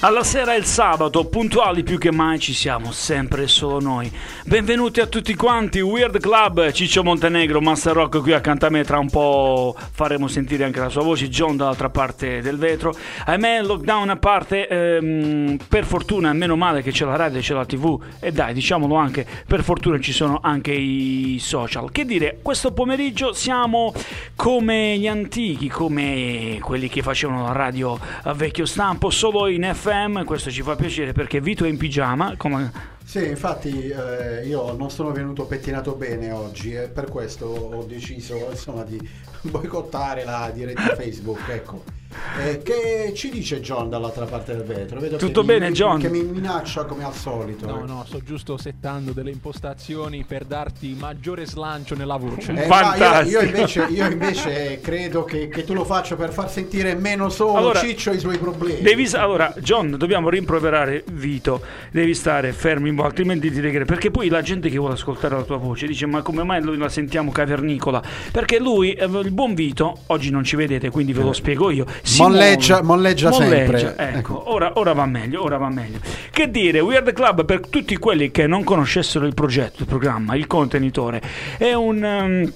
Alla sera il sabato, puntuali più che mai, ci siamo sempre e solo noi. Benvenuti a tutti quanti, Weird Club, Ciccio Montenegro, Master Rock qui accanto a me, tra un po' faremo sentire anche la sua voce, John dall'altra parte del vetro. Ahimè, lockdown a parte, ehm, per fortuna, meno male che c'è la radio, c'è la tv e dai, diciamolo anche, per fortuna ci sono anche i social. Che dire, questo pomeriggio siamo come gli antichi, come quelli che facevano la radio a vecchio stampo, solo in FM FM, questo ci fa piacere perché Vito è in pigiama. Come... Sì, infatti eh, io non sono venuto pettinato bene oggi e per questo ho deciso insomma, di boicottare la diretta Facebook. Ecco. Eh, che ci dice John dall'altra parte del vetro? Vedo Tutto bene, mi, John? Che mi minaccia come al solito. No, no, sto giusto settando delle impostazioni per darti maggiore slancio nella voce. Eh, Fantastico. Io, io, invece, io, invece, credo che, che, tu lo faccia per far sentire meno solo allora, Ciccio i suoi problemi. Devi, allora, John, dobbiamo rimproverare Vito. Devi stare fermi, altrimenti ti regre. Perché poi la gente che vuole ascoltare la tua voce dice: Ma come mai noi la sentiamo cavernicola? Perché lui, eh, il buon Vito, oggi non ci vedete, quindi ve lo spiego io molleggia, molleggia, molleggia, sempre. Ecco, ecco. Ora, ora, va meglio, ora va meglio. Che dire, Weird Club per tutti quelli che non conoscessero il progetto, il programma, il contenitore, è un... Um,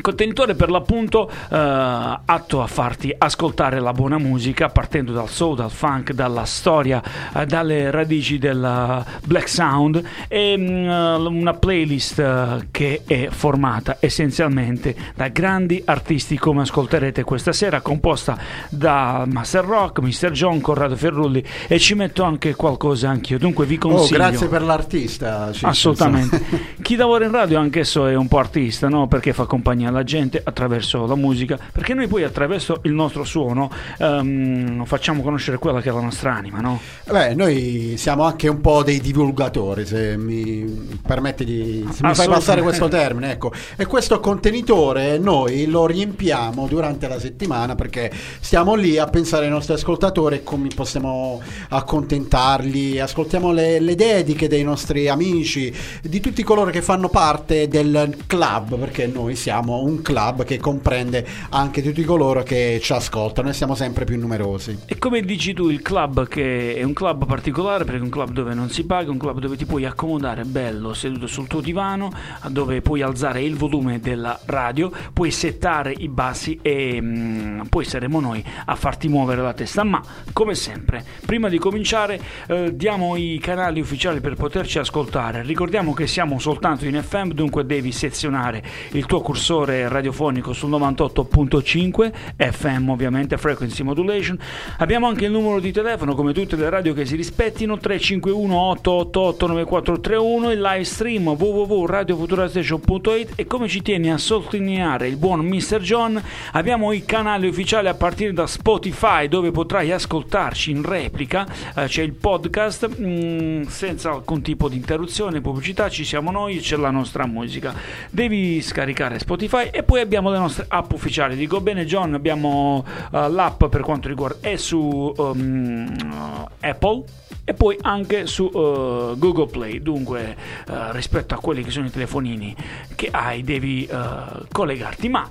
contenitore per l'appunto eh, atto a farti ascoltare la buona musica partendo dal soul, dal funk, dalla storia, eh, dalle radici del black sound e mh, mm, una playlist uh, che è formata essenzialmente da grandi artisti come ascolterete questa sera composta da Master Rock, Mr. John, Corrado Ferrulli e ci metto anche qualcosa anch'io dunque vi oh, consiglio oh, grazie per l'artista assolutamente chi lavora in radio anch'esso è un po' artista no? perché fa compagnia alla gente attraverso la musica, perché noi poi attraverso il nostro suono um, facciamo conoscere quella che è la nostra anima, no? Beh, noi siamo anche un po' dei divulgatori, se mi permette di se mi fai passare questo termine, ecco. E questo contenitore noi lo riempiamo durante la settimana perché stiamo lì a pensare ai nostri ascoltatori come possiamo accontentarli, ascoltiamo le, le dediche dei nostri amici, di tutti coloro che fanno parte del club, perché noi siamo un club che comprende anche tutti coloro che ci ascoltano e siamo sempre più numerosi. E come dici tu, il club che è un club particolare perché è un club dove non si paga, un club dove ti puoi accomodare bello seduto sul tuo divano, dove puoi alzare il volume della radio, puoi settare i bassi e mh, mm, poi saremo noi a farti muovere la testa. Ma come sempre, prima di cominciare eh, diamo i canali ufficiali per poterci ascoltare. Ricordiamo che siamo soltanto in FM, dunque devi sezionare il tuo cursore radiofonico sul 98.5 FM ovviamente frequency modulation. Abbiamo anche il numero di telefono come tutte le radio che si rispettino 351 888 9431 il live stream www.radiofuturastation.it e come ci tiene a sottolineare il buon Mr. John abbiamo i canali ufficiali a partire da Spotify dove potrai ascoltarci in replica. Eh, c'è il podcast mh, mm, senza alcun tipo di interruzione pubblicità ci siamo noi c'è la nostra musica. Devi scaricare Spotify e poi abbiamo le nostre app ufficiali. Dico bene, John, abbiamo uh, l'app per quanto riguarda è su um, Apple e poi anche su uh, Google Play. Dunque, rispetto a quelli che sono i telefonini che hai, devi collegarti. Ma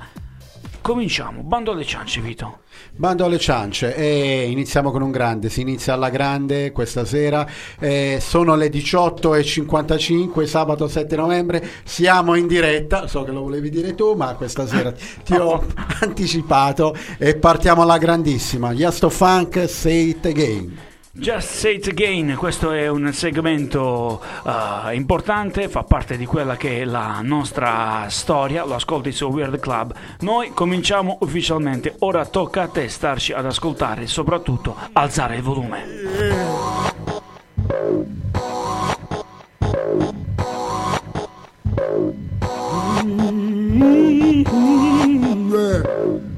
cominciamo. Bando alle ciance, Vito. Bando alle ciance. E iniziamo con un grande, si inizia alla grande questa sera, eh, sono le 18.55, sabato 7 novembre, siamo in diretta, so che lo volevi dire tu ma questa sera ti ho anticipato. E partiamo alla grandissima, Yasto Funk, Say It Again. Just Say It Again, questo è un segmento uh, importante, fa parte di quella che è la nostra storia, lo ascolti su Weird Club. Noi cominciamo ufficialmente, ora tocca a te starci ad ascoltare e soprattutto alzare il volume. Yeah.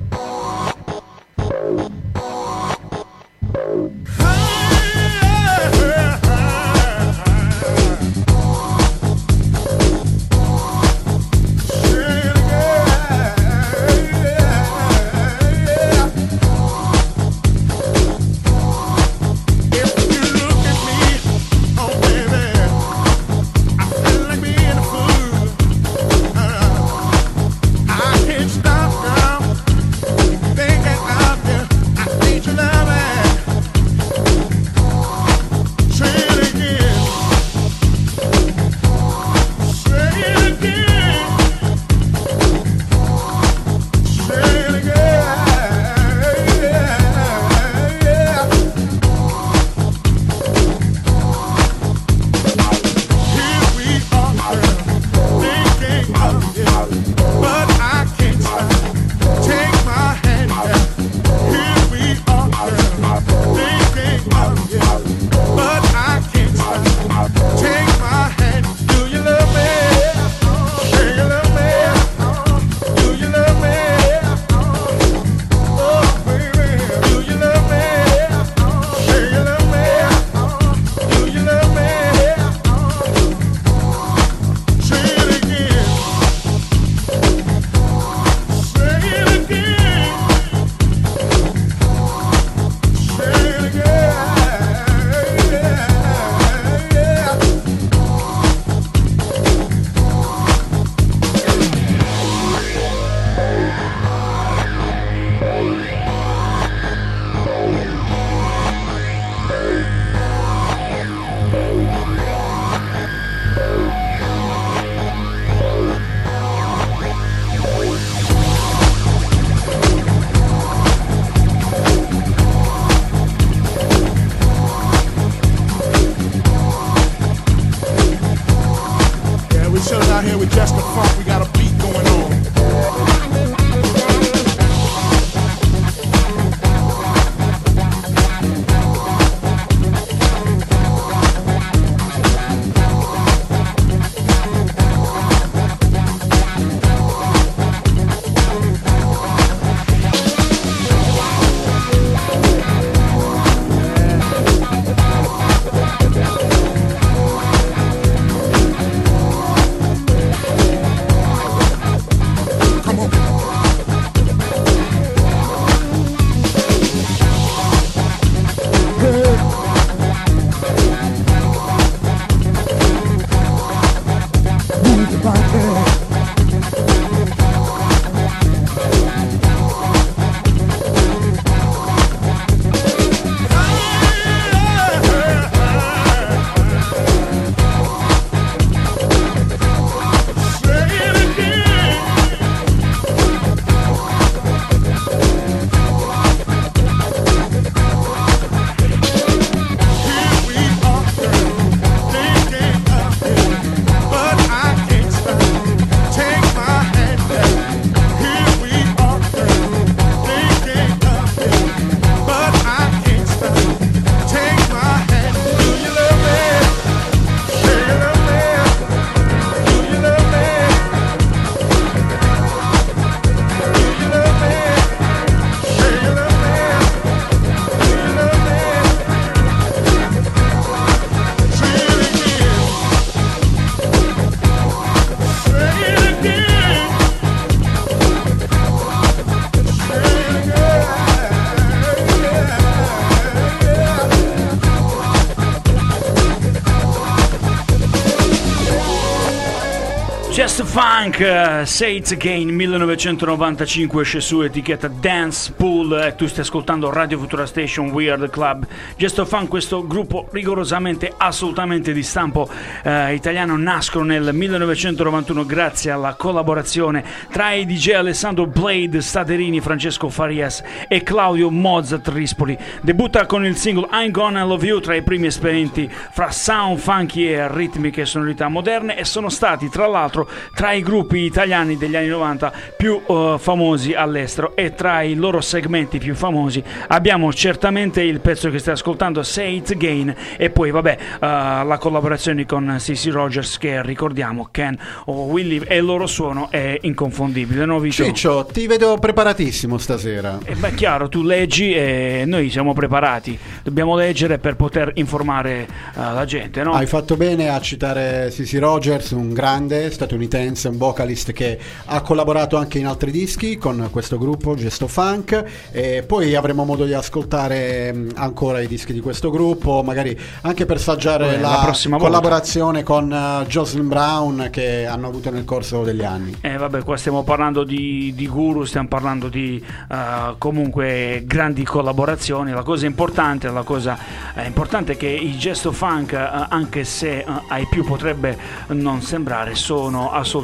Just Funk, eh, Say It's Again 1995 esce su etichetta Dance Pool e tu stai ascoltando Radio Futura Station Weird Club. Just Funk, questo gruppo rigorosamente assolutamente di stampo eh, italiano, nascono nel 1991 grazie alla collaborazione tra i DJ Alessandro Blade Staderini, Francesco Farias e Claudio Mozart Rispoli. Debutta con il singolo I'm Gonna Love You tra i primi esperimenti fra sound funky e ritmiche sonorità moderne e sono stati tra l'altro tra i gruppi italiani degli anni 90 più eh, famosi all'estero e tra i loro segmenti più famosi abbiamo certamente il pezzo che stai ascoltando Say It Again e poi vabbè eh, la collaborazione con CC Rogers che ricordiamo Ken o Willy e il loro suono è inconfondibile no Vito? Ciccio, ti vedo preparatissimo stasera. E beh, chiaro, tu leggi e noi siamo preparati. Dobbiamo leggere per poter informare eh, la gente, no? Hai fatto bene a citare Sisi Rogers, un grande statunitense, un vocalist che ha collaborato anche in altri dischi con questo gruppo Gesto Funk e poi avremo modo di ascoltare ancora i dischi di questo gruppo, magari anche per saggiare Eh, la, la prossima volta. collaborazione con uh, Jocelyn Brown che hanno avuto nel corso degli anni. Eh, vabbè, qua stiamo parlando di, di guru, stiamo parlando di eh, comunque grandi collaborazioni. La cosa importante, la cosa eh, importante è che i gesto funk, eh, anche se eh, ai più potrebbe non sembrare, sono assolutamente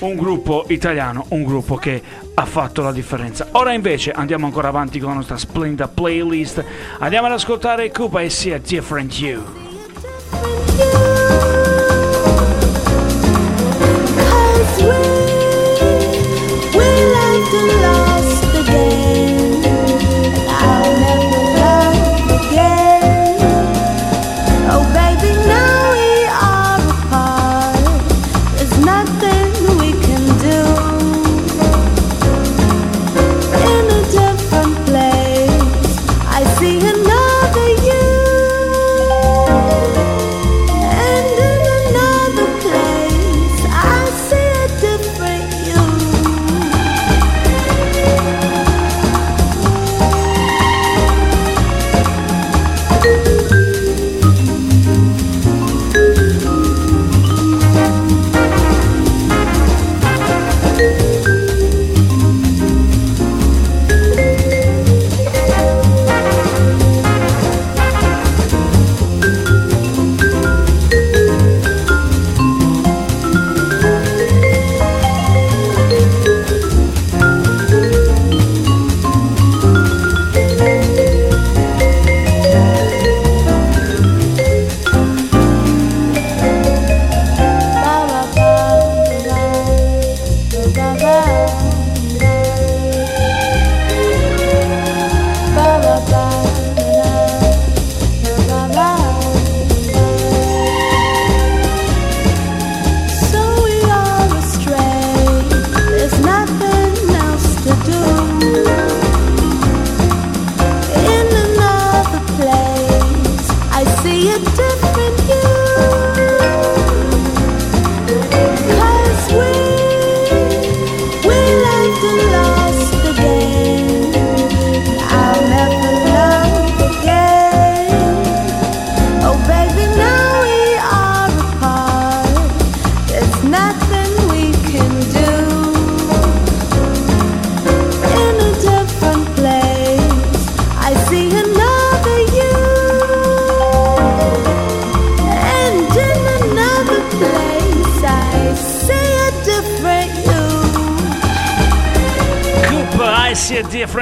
un gruppo italiano, un gruppo che ha fatto la differenza. Ora invece andiamo ancora avanti con la nostra splendida playlist. Andiamo ad ascoltare Cupa e sia Different You.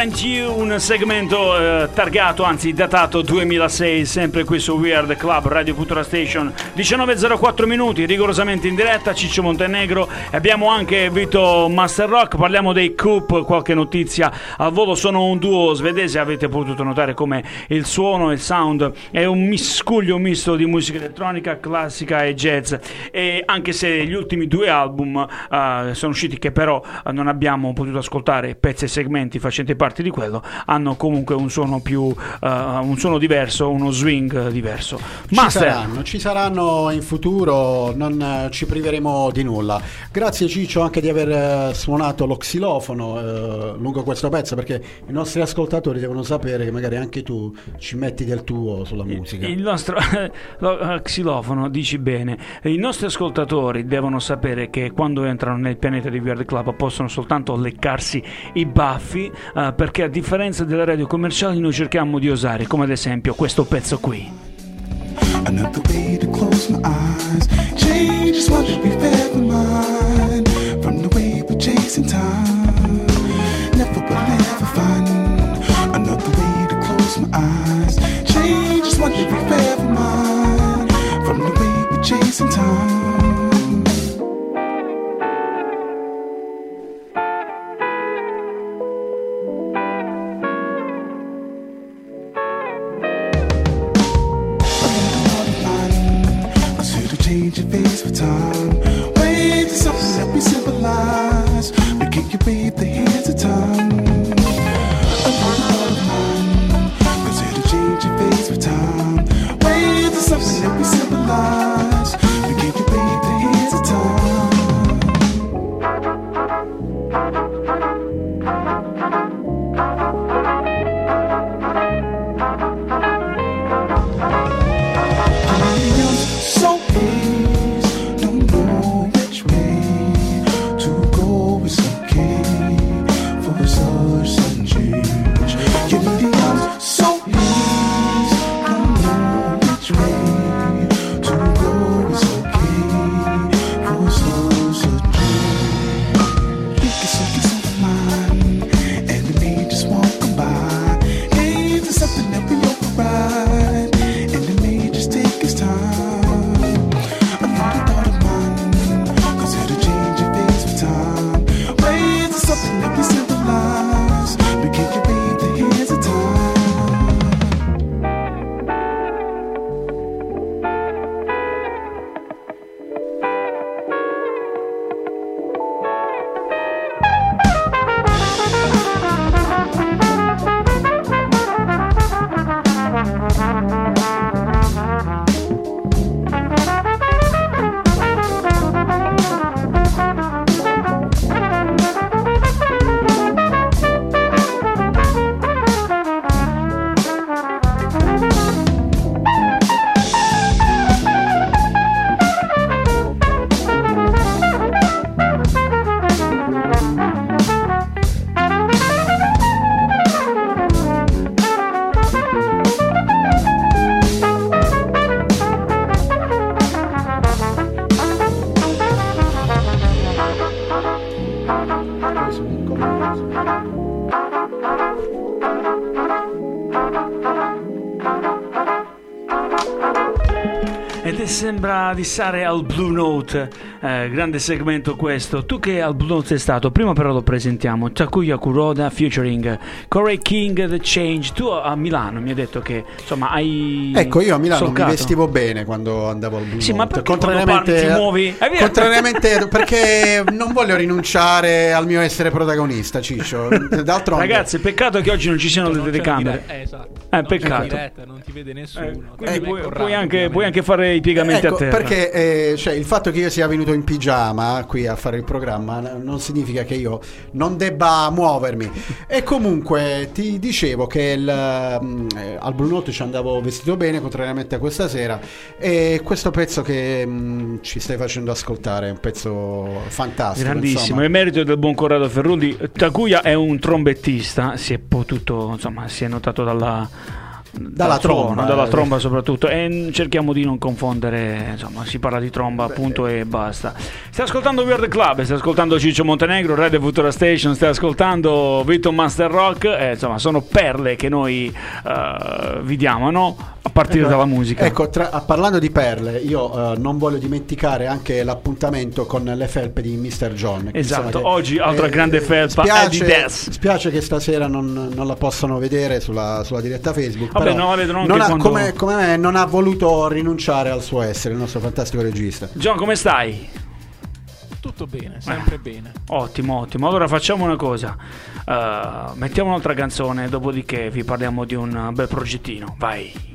A Different You, un segmento eh, targato, anzi datato 2006, sempre qui su Weird Club Radio Futura Station, 19.04 minuti, rigorosamente in diretta, Ciccio Montenegro, abbiamo anche Vito Master Rock, parliamo dei Coop, qualche notizia al volo, sono un duo svedese, avete potuto notare come il suono, il sound è un miscuglio misto di musica elettronica, classica e jazz, e anche se gli ultimi due album eh, sono usciti che però non abbiamo potuto ascoltare pezzi e segmenti facenti parte di quello, hanno comunque un suono più eh, un suono diverso, uno swing diverso. Ci Master, saranno, ci saranno in futuro, non eh, ci priveremo di nulla. Grazie Ciccio anche di aver eh, suonato lo xilofono eh, lungo questo pezzo perché i nostri ascoltatori devono sapere che magari anche tu ci metti del tuo sulla musica. Il nostro lo- xilofono, dici bene. I nostri ascoltatori devono sapere che quando entrano nel pianeta di Weird Club possono soltanto leccarsi i baffi, eh, perché a differenza delle radio commerciali noi cerchiamo di osare, come ad esempio questo pezzo qui. Another way to close my eyes. Change is what we ever mind. From the way we're chasing time. Never will ever find another way to close my eyes. Change is what we ever mind. From the way we're chasing time. Changed your face for time. Wait to something that we symbolize. We can breathe the hands of time. Stare al Blue Note, eh, grande segmento questo. Tu che al Blue Note sei stato, prima però lo presentiamo, Takuya Kuroda featuring Corey King The Change. Tu a Milano mi hai detto che insomma hai Ecco, io a Milano solcato. mi vestivo bene quando andavo al Blue Sì, ma Note. perché quando parli ti muovi? È vero. contrariamente perché non voglio rinunciare al mio essere protagonista, Ciccio. D'altronde Ragazzi, peccato che oggi non ci siano le Non telecamere. eh, esatto. Eh, Non c'è peccato. Vede nessuno. Eh, quindi puoi, puoi anche, puoi anche fare i piegamenti Ecco, a terra. perché eh, cioè, il fatto che io sia venuto in pigiama qui a fare il programma non significa che io non debba muovermi. E comunque ti dicevo che il, mm, eh, al Blue Note ci andavo vestito bene, contrariamente a questa sera. E questo pezzo che mm, ci stai facendo ascoltare è un pezzo fantastico. Grandissimo, insomma. è merito del buon Corrado Ferrulli. Takuya è un trombettista, si è potuto, insomma, si è notato dalla, Dalla dal suono, tromba. dalla tromba soprattutto. E cerchiamo di non confondere, insomma, si parla di tromba, appunto, e basta. Stai ascoltando Weird Club, stai ascoltando Ciccio Montenegro, Radio Futura Station, stai ascoltando Vito Master Rock, e, insomma, sono perle che noi eh, vi diamo, no? A partire Ecco, dalla musica. Ecco, tra- parlando di perle, io eh, non voglio dimenticare anche l'appuntamento con le felpe di Mr. John. Esatto, che- oggi altra grande felpa, Spiace, Adidas. spiace che stasera non, non la possono vedere sulla, sulla diretta Facebook. Vabbè, però no, la vedono anche non ha- quando- come, come me non ha voluto rinunciare al suo essere, il nostro fantastico regista. John, come stai? Tutto bene, sempre bene. Ottimo, ottimo. Allora facciamo una cosa. Eh, mettiamo un'altra canzone, dopodiché vi parliamo di un bel progettino. Vai.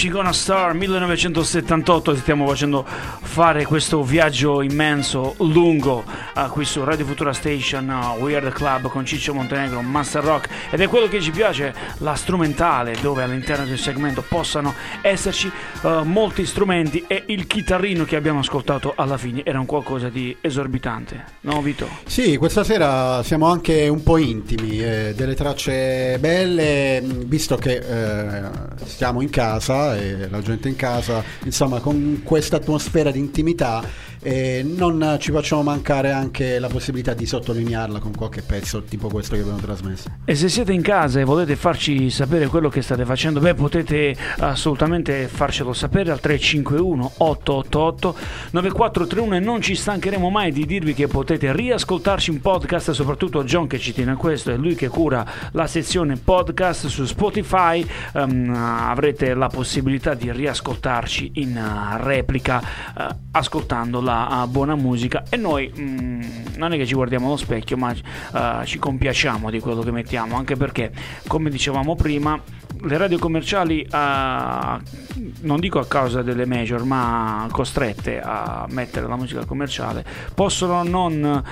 FSB Wishing on a Star 1978 stiamo facendo fare questo viaggio immenso, lungo uh, qui su Radio Futura Station uh, We Are The Club con Ciccio Montenegro, Master Rock ed è quello che ci piace, la strumentale dove all'interno del segmento possano esserci uh, molti strumenti e il chitarrino che abbiamo ascoltato alla fine era un qualcosa di esorbitante, no Vito? Sì, questa sera siamo anche un po' intimi, eh, delle tracce belle, visto che eh, stiamo in casa e la gente in casa, insomma con questa atmosfera di intimità eh, non ci facciamo mancare anche la possibilità di sottolinearla con qualche pezzo tipo questo che abbiamo trasmesso. E se siete in casa e volete farci sapere quello che state facendo, beh, potete assolutamente farcelo sapere al 351 888 9431 e non ci stancheremo mai di dirvi che potete riascoltarci in podcast, soprattutto John che ci tiene a questo, è lui che cura la sezione podcast su Spotify, ehm, avrete la possibilità di riascoltarci in eh, replica eh, ascoltando la uh, buona musica. E noi mm, non è che ci guardiamo allo specchio ma uh, ci compiacciamo di quello che mettiamo anche perché come dicevamo prima le radio commerciali uh, non dico a causa delle major ma costrette a mettere la musica commerciale possono non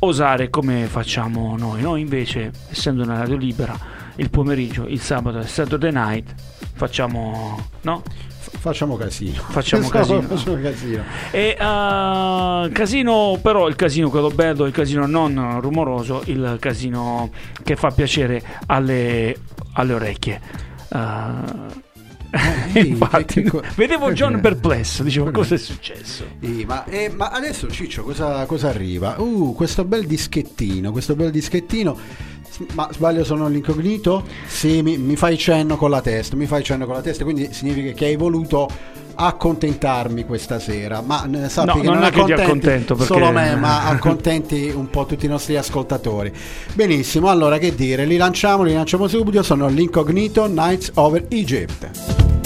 osare come facciamo noi noi invece essendo una radio libera il pomeriggio il sabato e il Saturday night facciamo no? Facciamo casino. Facciamo casino. Facciamo casino. E uh, casino, però il casino quello bello, il casino non rumoroso, il casino che fa piacere alle, alle orecchie. Uh, sì, Infatti, che- vedevo John perplesso, dicevo cosa è successo? Sì, ma, eh, ma adesso Ciccio cosa, cosa arriva? Uh, questo bel dischettino, questo bel dischettino. Ma sbaglio sono l'incognito? Sì, mi, mi fai cenno con la testa, mi fai cenno con la testa, quindi significa che hai voluto accontentarmi questa sera. Ma eh, sappi No, che non non, è che ti accontento, perché- solo me, ma accontenti un po' tutti i nostri ascoltatori. Benissimo, allora che dire, li lanciamo, li lanciamo subito, sono l'incognito Nights Over Egypt.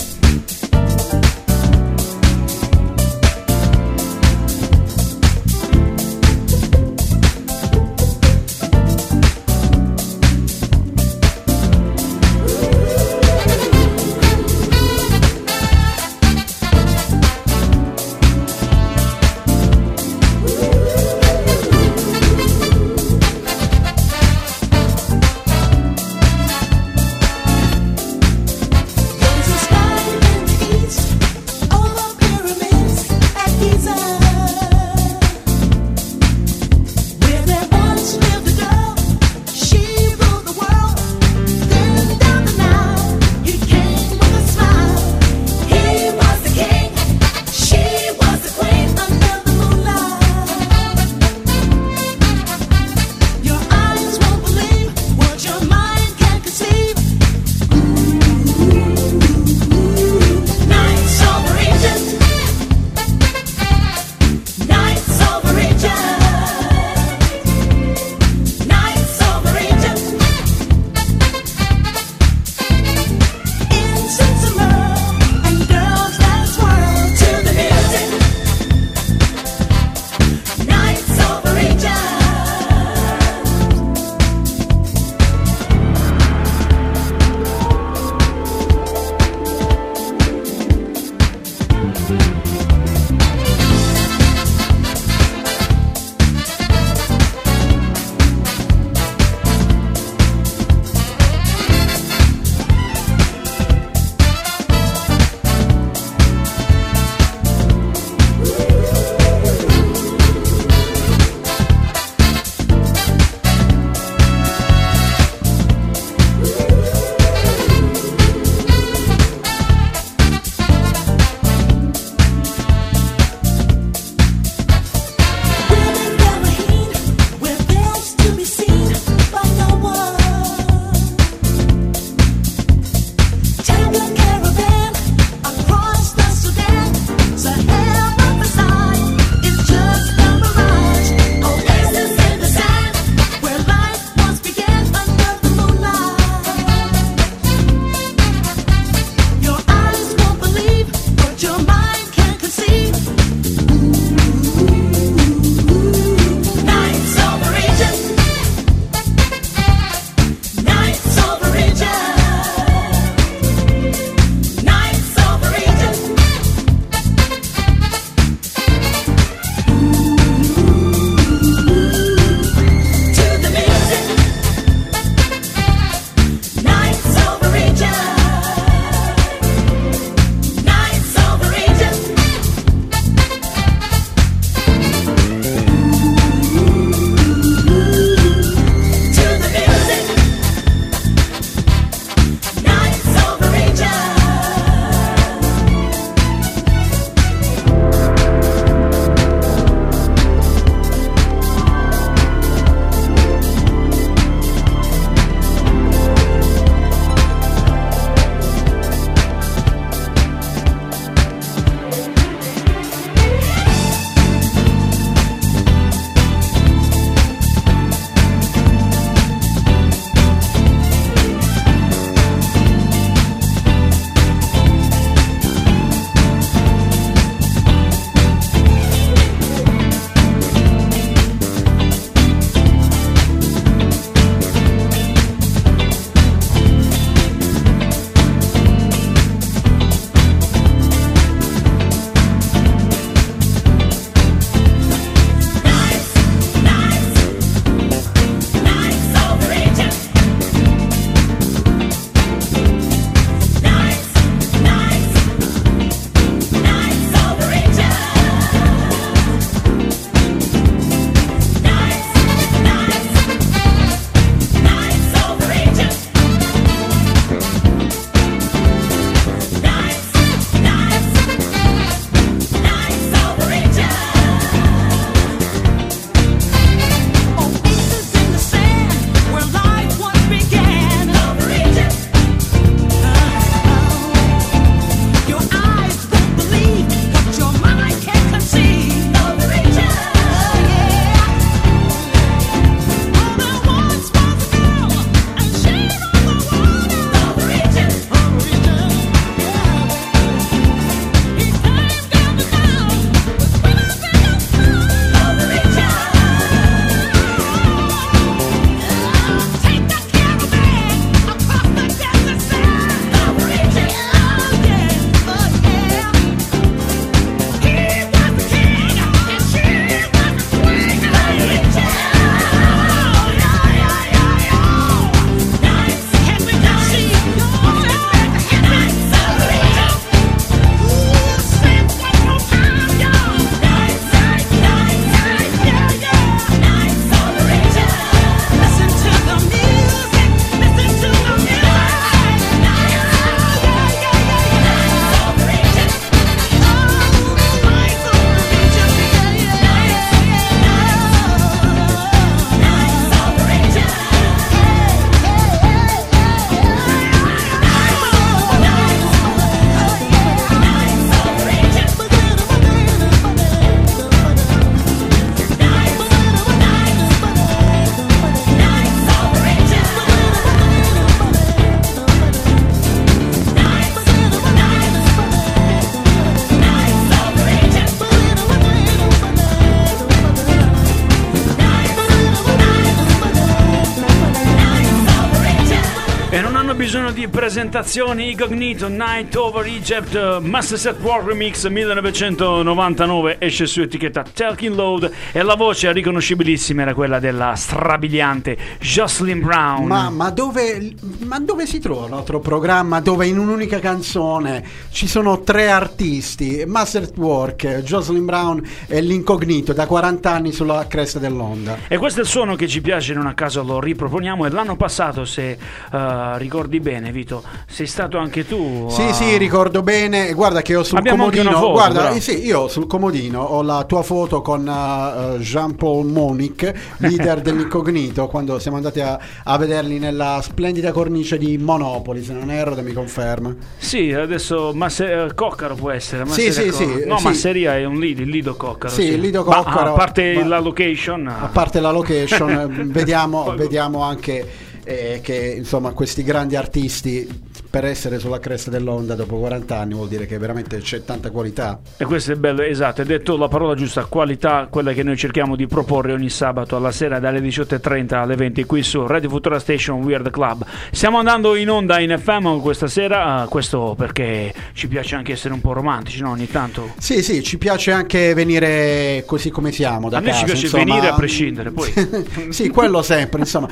Presentazioni. Incognito, Night Over Egypt, Master Set War Remix 1999 esce su etichetta Talking Load e la voce riconoscibilissima era quella della strabiliante Jocelyn Brown. Ma, ma dove, ma dove si trova il nostro programma dove in un'unica canzone ci sono tre artisti, Master Work, Jocelyn Brown e l'incognito da 40 anni sulla cresta dell'onda? E questo è il suono che ci piace, non a caso lo riproponiamo. E l'anno passato, se eh, ricordi bene, Vito, sei stato anche tu. Sì, a- sì, ricordo bene. Guarda che ho sul Abbiamo comodino. foto, guarda, eh, sì, io sul comodino ho la tua foto con eh, Jean-Paul Monic, leader dell'incognito, quando siamo andati a, a vederli nella splendida cornice di Monopoli. Se non erro, mi conferma. Sì, adesso Masse- eh, Coccaro può essere. Sì, Masseria sì, Co- sì, No, sì. Masseria è un Lido, il Lido Coccaro. Sì, il Lido Ma, Coccaro, a parte ma- la location. A parte la location, vediamo, vediamo anche eh, che insomma questi grandi artisti per essere sulla cresta dell'onda dopo 40 anni vuol dire che veramente c'è tanta qualità. E questo è bello, esatto, hai detto la parola giusta, qualità, quella che noi cerchiamo di proporre ogni sabato alla sera dalle 18.30 alle 20 qui su Radio Futura Station Weird Club. Stiamo andando in onda in FM questa sera, eh, questo perché ci piace anche essere un po' romantici, no? Ogni tanto. Sì, sì, ci piace anche venire così come siamo da A noi ci piace insomma. venire a prescindere, poi. sì, quello sempre, insomma.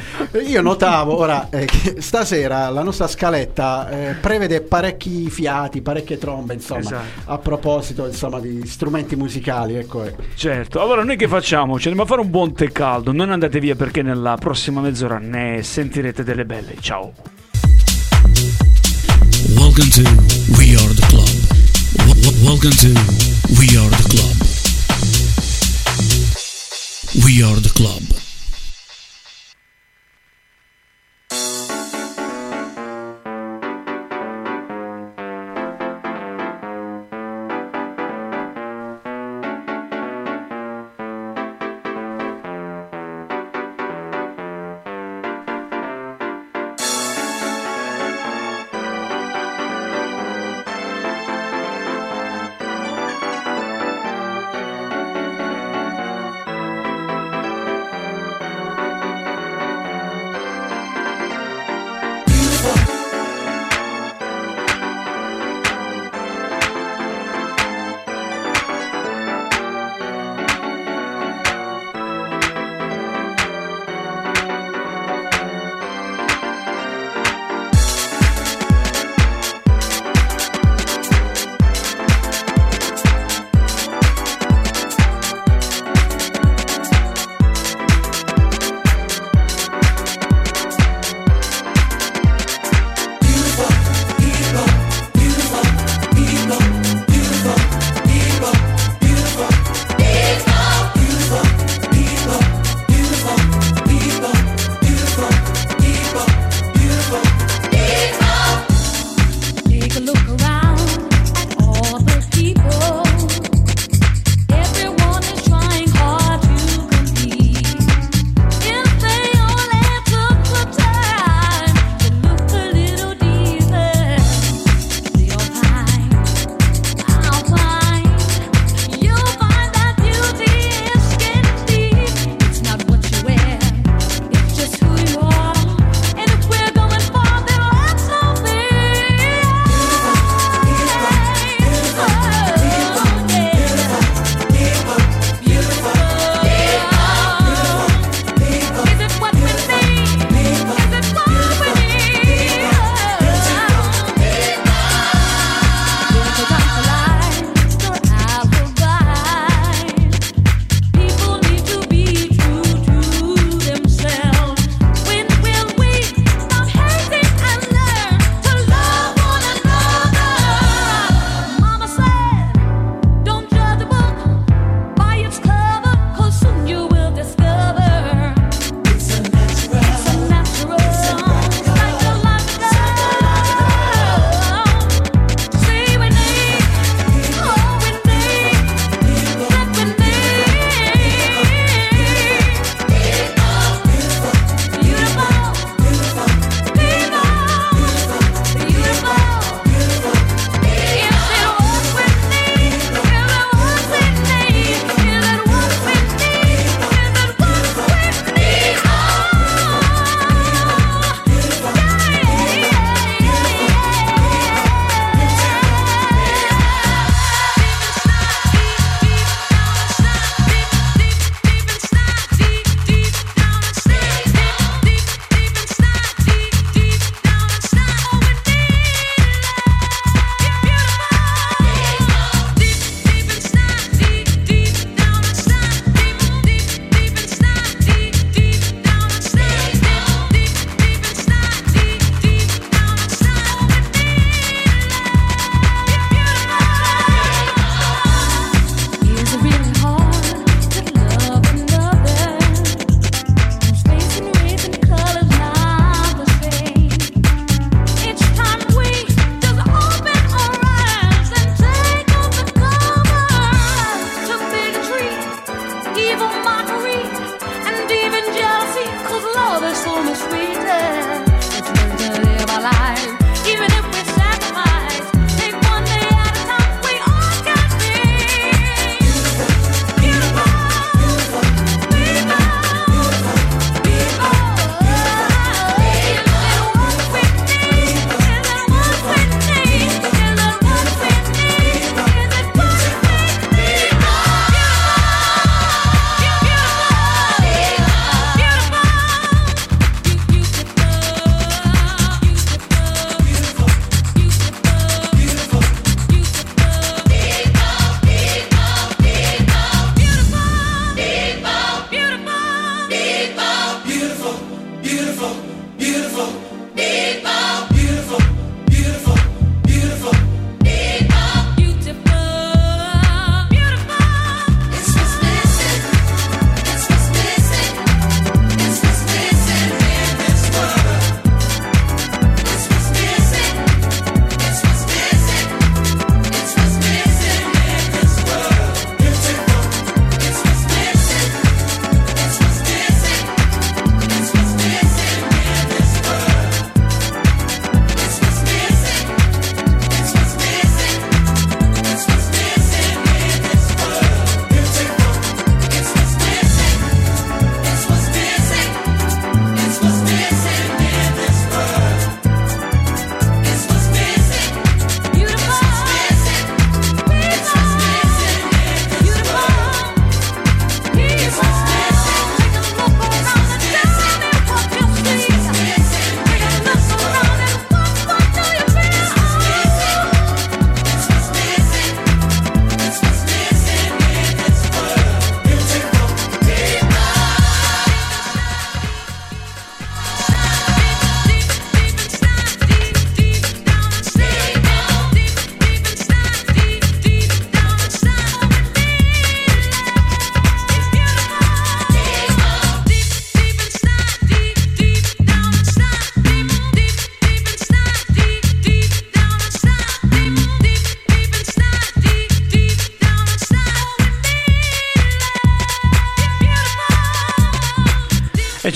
Io notavo ora eh, che stasera la nostra scaletta eh, prevede parecchi fiati, parecchie trombe, insomma, Esatto. a proposito, insomma, di strumenti musicali, ecco. eh. Certo, allora noi che facciamo? Ci andiamo a fare un buon tè caldo, non andate via perché nella prossima mezz'ora ne sentirete delle belle. Ciao. Welcome to We Are the Club. Welcome to We Are the Club. We Are the Club.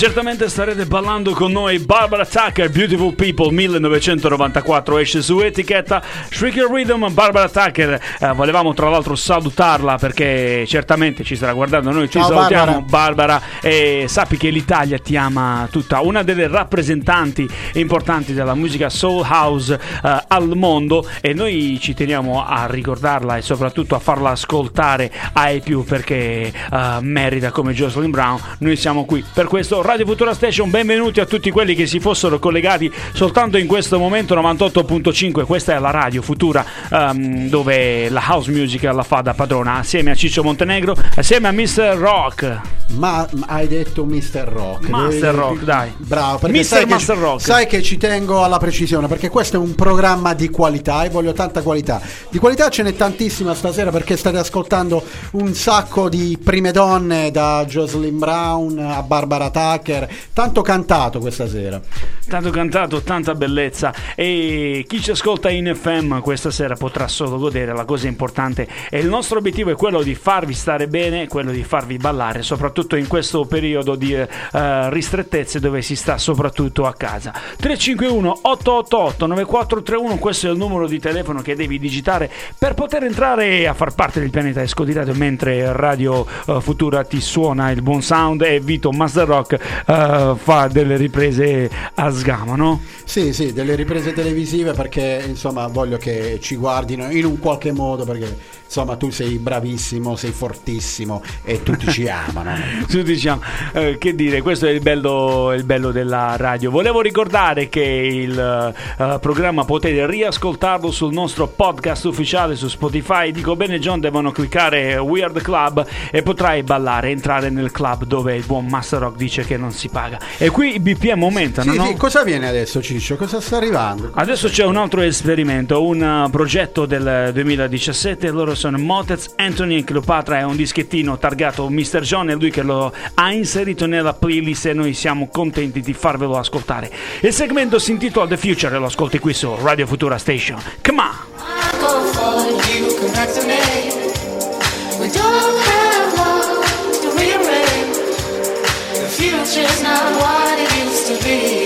Certamente starete ballando con noi. Barbara Tucker, Beautiful People 1994 esce su etichetta. Shrieker Rhythm Barbara Tucker. Eh, volevamo tra l'altro salutarla perché certamente ci starà guardando. Noi ti Ciao, salutiamo Barbara. e sappi che l'Italia ti ama tutta. Una delle rappresentanti importanti della musica soul house eh, al mondo. E noi ci teniamo a ricordarla e soprattutto a farla ascoltare ai più perché eh, merita come Jocelyn Brown. Noi siamo qui per questo Radio Futura Station benvenuti a tutti quelli che si fossero collegati soltanto in questo momento 98.5 questa è la Radio Futura ehm, dove la house music la fa da padrona assieme a Ciccio Montenegro assieme a Mr. Rock Ma hai detto Mr. Rock. Master Rock, dai. Bravo, perché Mr. sai che, Master Rock. sai che ci tengo alla precisione, perché questo è un programma di qualità e voglio tanta qualità. Di qualità ce n'è tantissima stasera perché state ascoltando un sacco di prime donne da Jocelyn Brown a Barbara Tucker, tanto cantato questa sera. Tanto cantato, tanta bellezza e chi ci ascolta in FM questa sera potrà solo godere, la cosa importante e il nostro obiettivo è quello di farvi stare bene, quello di farvi ballare, soprattutto in questo periodo di eh, ristrettezze dove si sta soprattutto a casa. 351 888 9431, questo è il numero di telefono che devi digitare per poter entrare a far parte del pianeta Esco di Radio mentre Radio eh, Futura ti suona il buon sound e Vito Master Rock eh, fa delle riprese a sgama, no? Sì, sì, delle riprese televisive perché insomma voglio che ci guardino in un qualche modo perché insomma tu sei bravissimo, sei fortissimo e tutti ci amano. Tutti diciamo, eh, che dire, questo è il bello, il bello della radio. Volevo ricordare che il eh, programma potete riascoltarlo sul nostro podcast ufficiale su Spotify. Dico bene, John, devono cliccare Weird Club e potrai ballare, entrare nel club dove il buon Master Rock dice che non si paga. E qui i BPM aumentano, Sì, no? sì, cosa viene adesso Ciccio? Cosa sta arrivando? Adesso c'è un altro esperimento, un uh, progetto del 2017, loro sono Motez, Anthony e Cleopatra, è un dischettino targato Mr. John, è lui che lo ha inserito nella playlist e noi siamo contenti di farvelo ascoltare. Il segmento si intitola The Future e lo ascolti qui su Radio Futura Station. Come on! Future's not what it used to be.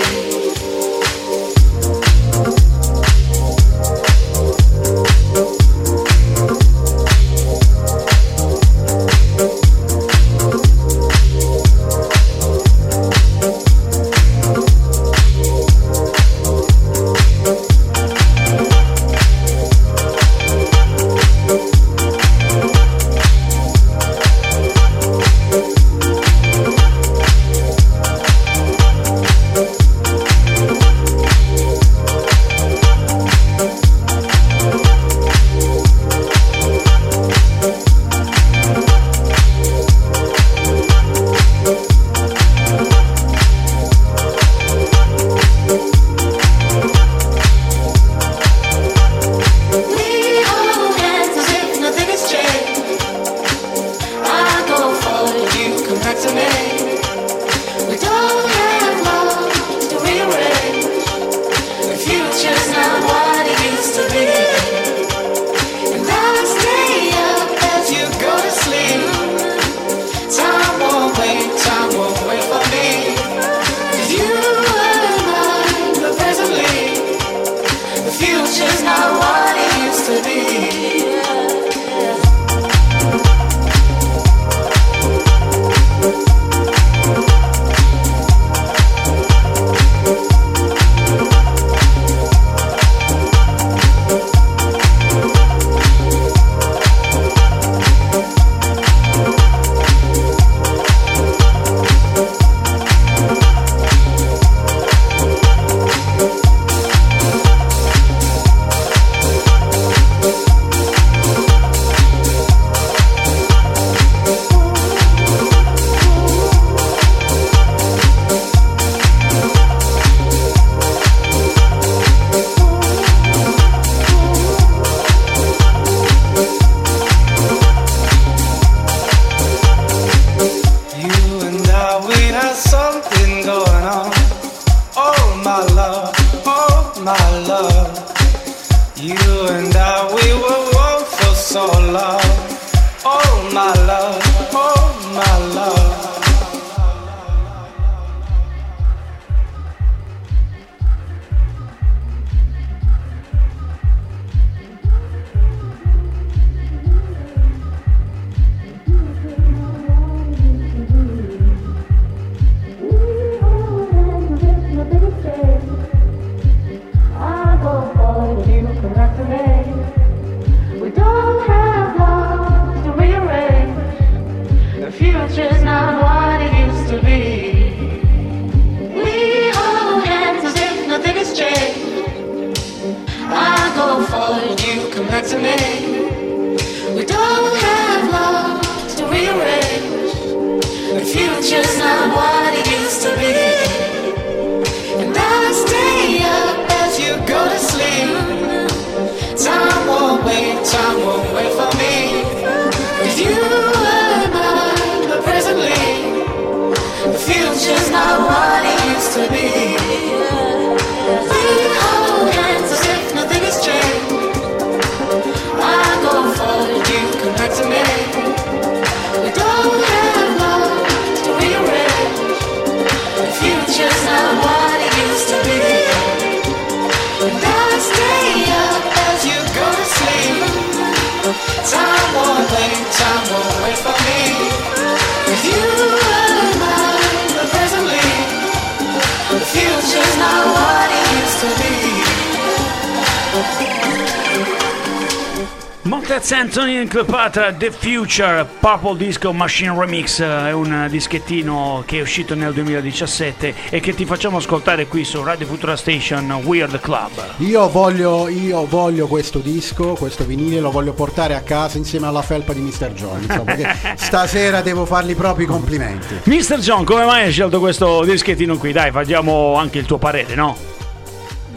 Cleopatra, The Future, Purple Disco Machine Remix, è un dischettino che è uscito nel 2017 e che ti facciamo ascoltare qui su Radio Futura Station Weird Club. Io voglio, io voglio questo disco, questo vinile, lo voglio portare a casa insieme alla felpa di Mr. John. insomma, perché stasera devo fargli proprio i complimenti. Mr. John, come mai hai scelto questo dischettino qui? Dai, facciamo anche il tuo parere, no?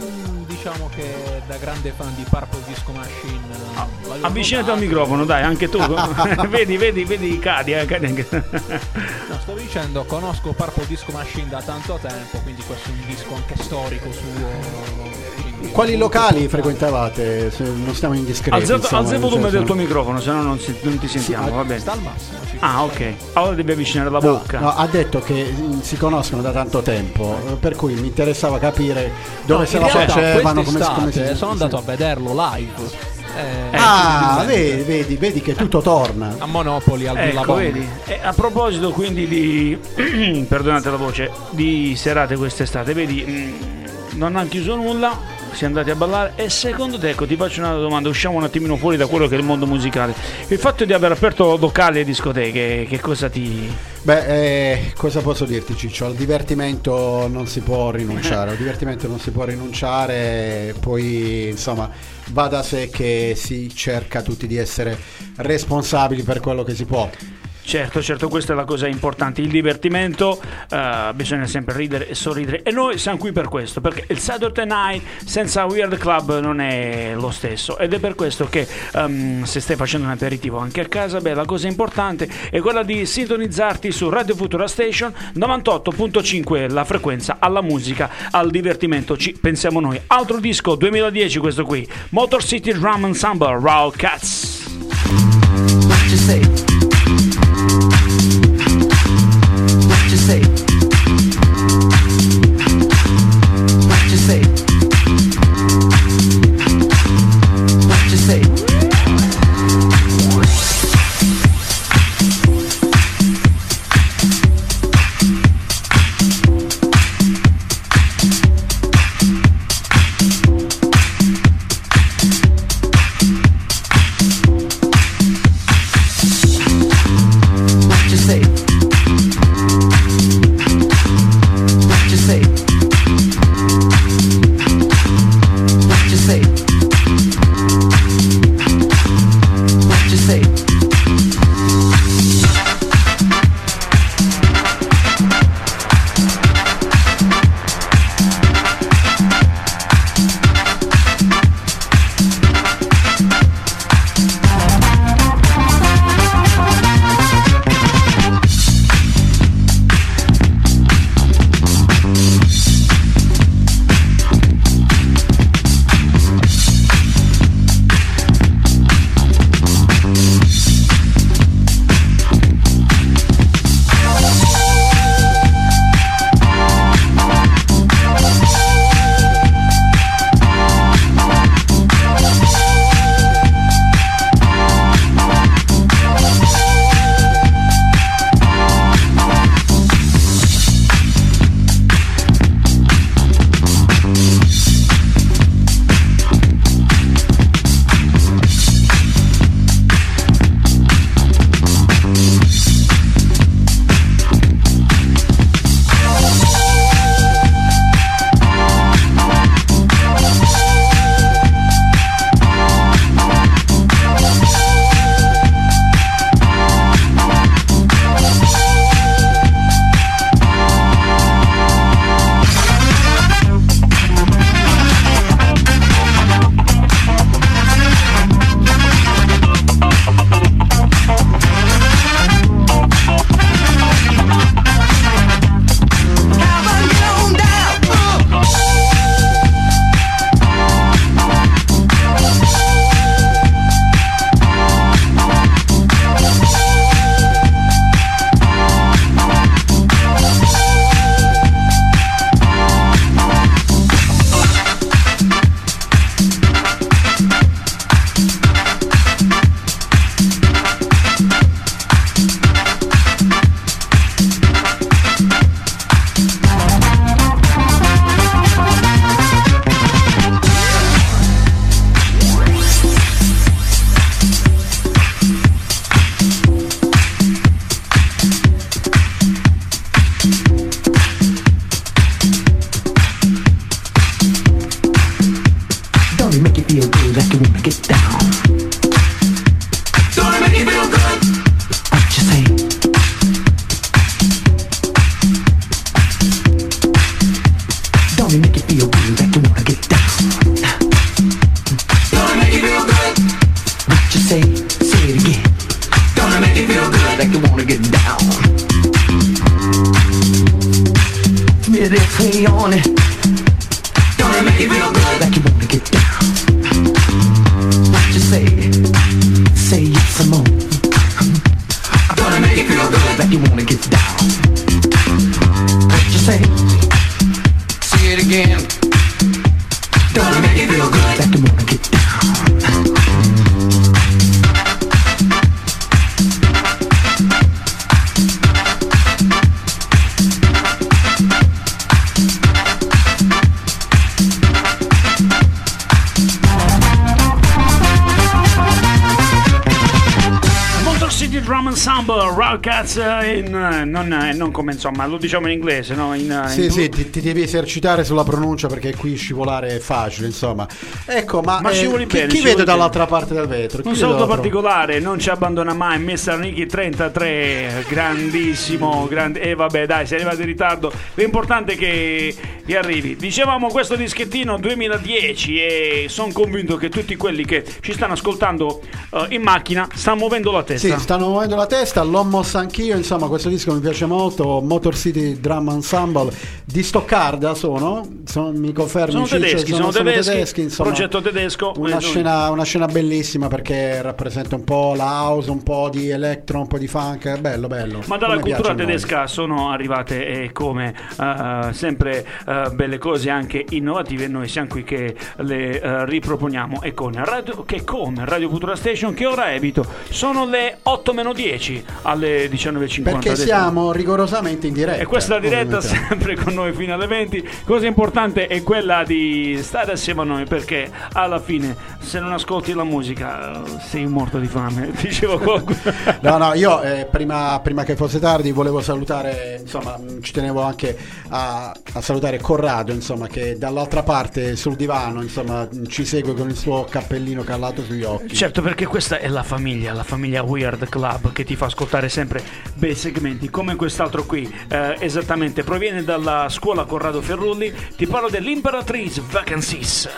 Mm, Diciamo che da grande fan di Purple Disco Machine. l'avevo Avvicinati al microfono, dai, anche tu. vedi, vedi, vedi, cadi, eh, cadi anche. No, stavo dicendo, conosco Purple Disco Machine da tanto tempo, quindi questo è un disco anche storico suo. Quali locali frequentavate? Se non stiamo in discreti. Alza, insomma, alza il nel volume senso- del tuo microfono, se no non, si- non ti sentiamo, ah, va bene. Sta al massimo. Ah, ok. Allora devi avvicinare la bocca. No, ha detto che mm, si conoscono da tanto tempo, eh, per cui mi interessava capire dove No, se la facevano, come, come si sono andato a sì. vederlo live. eh, Ah, quindi- vedi, vedi, vedi che tutto torna. a Monopoli al Ecco, Villabon. vedi. E a proposito quindi di perdonate la voce, di serate quest'estate, vedi, mm, non hanno chiuso nulla, si è andati a ballare e secondo te, ecco, ti faccio una domanda, usciamo un attimino fuori da quello che è il mondo musicale. Il fatto di aver aperto locali e discoteche, che cosa ti Beh, eh, cosa posso dirti Ciccio? Al divertimento non si può rinunciare, al divertimento non si può rinunciare, poi insomma va da sé che si cerca tutti di essere responsabili per quello che si può. Certo, certo, questa è la cosa importante, il divertimento, eh, bisogna sempre ridere e sorridere e noi siamo qui per questo, perché il Saturday Night senza Weird Club non è lo stesso ed è per questo che ehm, se stai facendo un aperitivo anche a casa, beh, la cosa importante è quella di sintonizzarti su Radio Futura Station 98.5, la frequenza alla musica, al divertimento, ci pensiamo noi. Altro disco 2010 questo qui, Motor City Drum Ensemble, Raw Cats. What you say? Insomma, lo diciamo in inglese, no? In, Sì, in- sì, ti, ti devi esercitare sulla pronuncia perché qui scivolare è facile, insomma. Ecco, ma, Ma eh, scivoli chi, bene, chi scivoli vedo bene. dall'altra parte del vetro? Chi Un saluto dall'altra- particolare, non ci abbandona mai Mr. Nicky 33, grandissimo, grande, e vabbè dai, sei arrivato in ritardo, l'importante è che, che arrivi. Dicevamo questo dischettino 2010 e sono convinto che tutti quelli che ci stanno ascoltando eh, in macchina stanno muovendo la testa. Sì, stanno muovendo la testa, l'ho mossa anch'io, insomma questo disco mi piace molto, Motor City Drum Ensemble di Stoccarda sono, sono- mi confermi Sono Ciccio, tedeschi, sono, tedeschi, insomma, progetto tedesco. Una scena, una scena bellissima perché rappresenta un po' la house, un po' di electro, un po' di funk, è bello bello. Ma dalla Come cultura piace a noi. tedesca sono arrivate eh, come eh, sempre eh, belle cose anche innovative e noi siamo qui che le eh, riproponiamo e con Radio, che come Radio Futura Station che ora evito sono le 8 meno 10 alle 19.50 Perché siamo rigorosamente in diretta. E questa diretta sempre con noi fino alle 20. Cosa importante è quella di stare assieme a noi perché alla fine se non ascolti la musica sei morto di fame. Dicevo qualcuno. No, no, io eh, prima, prima che fosse tardi volevo salutare, insomma, mh, ci tenevo anche a, a salutare Corrado, insomma, che dall'altra parte sul divano, insomma, mh, ci segue con il suo cappellino callato sugli occhi. Certo, perché questa è la famiglia, la famiglia Weird Club che ti fa ascoltare sempre bei segmenti, come quest'altro qui, eh, esattamente, proviene dalla scuola Corrado Ferrulli, ti parlo dell'Imperatrice Vacancies.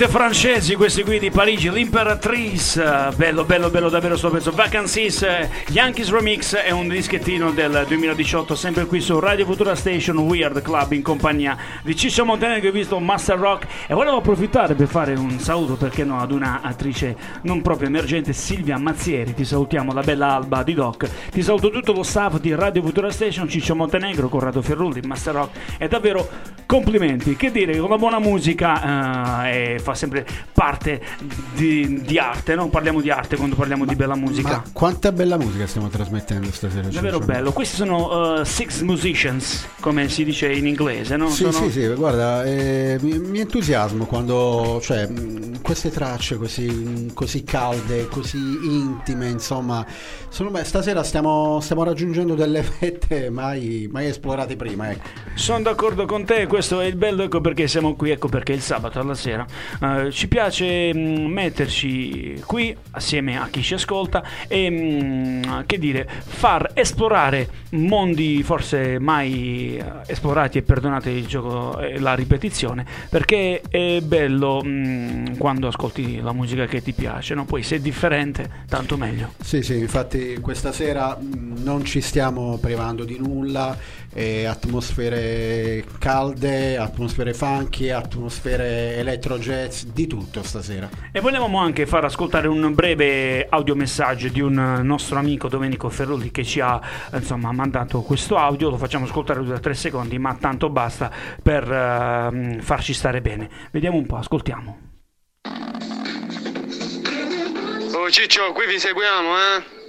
Tipicamente francesi questi qui di Parigi, l'Imperatrice, bello bello bello davvero sto pezzo, Vacancies, Yankees Remix è un dischettino del 2018 sempre qui su Radio Futura Station. Weird Club in compagnia di Ciccio Montenegro ho visto Master Rock. E volevo approfittare per fare un saluto perché no ad una attrice non proprio emergente Silvia Mazzieri, ti salutiamo la bella Alba di Doc, ti saluto tutto lo staff di Radio Futura Station, Ciccio Montenegro, Corrado Ferrulli, Master Rock. E davvero complimenti, che dire con la buona musica eh, e fa sempre parte di, di arte, no? parliamo di arte quando parliamo di bella musica. Ma quanta bella musica stiamo trasmettendo stasera? Davvero Ciccio? bello, questi sono uh, Six Musicians, come si dice in inglese, no? Sì, Sono- sì, sì, guarda, eh, mi, mi entusiasmo quando, cioè, queste tracce così, così calde, così intime, insomma, secondo me stasera stiamo, stiamo raggiungendo delle vette mai, mai esplorate prima, ecco. Sono d'accordo con te, questo è il bello, ecco perché siamo qui, ecco perché il sabato alla sera eh, ci piace mh, metterci qui assieme a chi ci ascolta e mh, che dire, far esplorare mondi forse mai eh, esplorati e perdonate il gioco e la ripetizione, perché è bello mh, quando ascolti la musica che ti piace, no? poi se è differente tanto meglio. Sì, sì, infatti questa sera non ci stiamo privando di nulla, eh, atmosfere calde, atmosfere funky, atmosfere electro jazz, di tutto stasera. E volevamo anche far ascoltare un breve audiomessaggio di un nostro amico Domenico Ferrulli che ci ha insomma, mandato questo audio, lo facciamo ascoltare due o tre secondi, ma tanto basta per ehm, farci stare bene. Vediamo un po', ascoltiamo. Oh Ciccio, qui vi seguiamo, eh?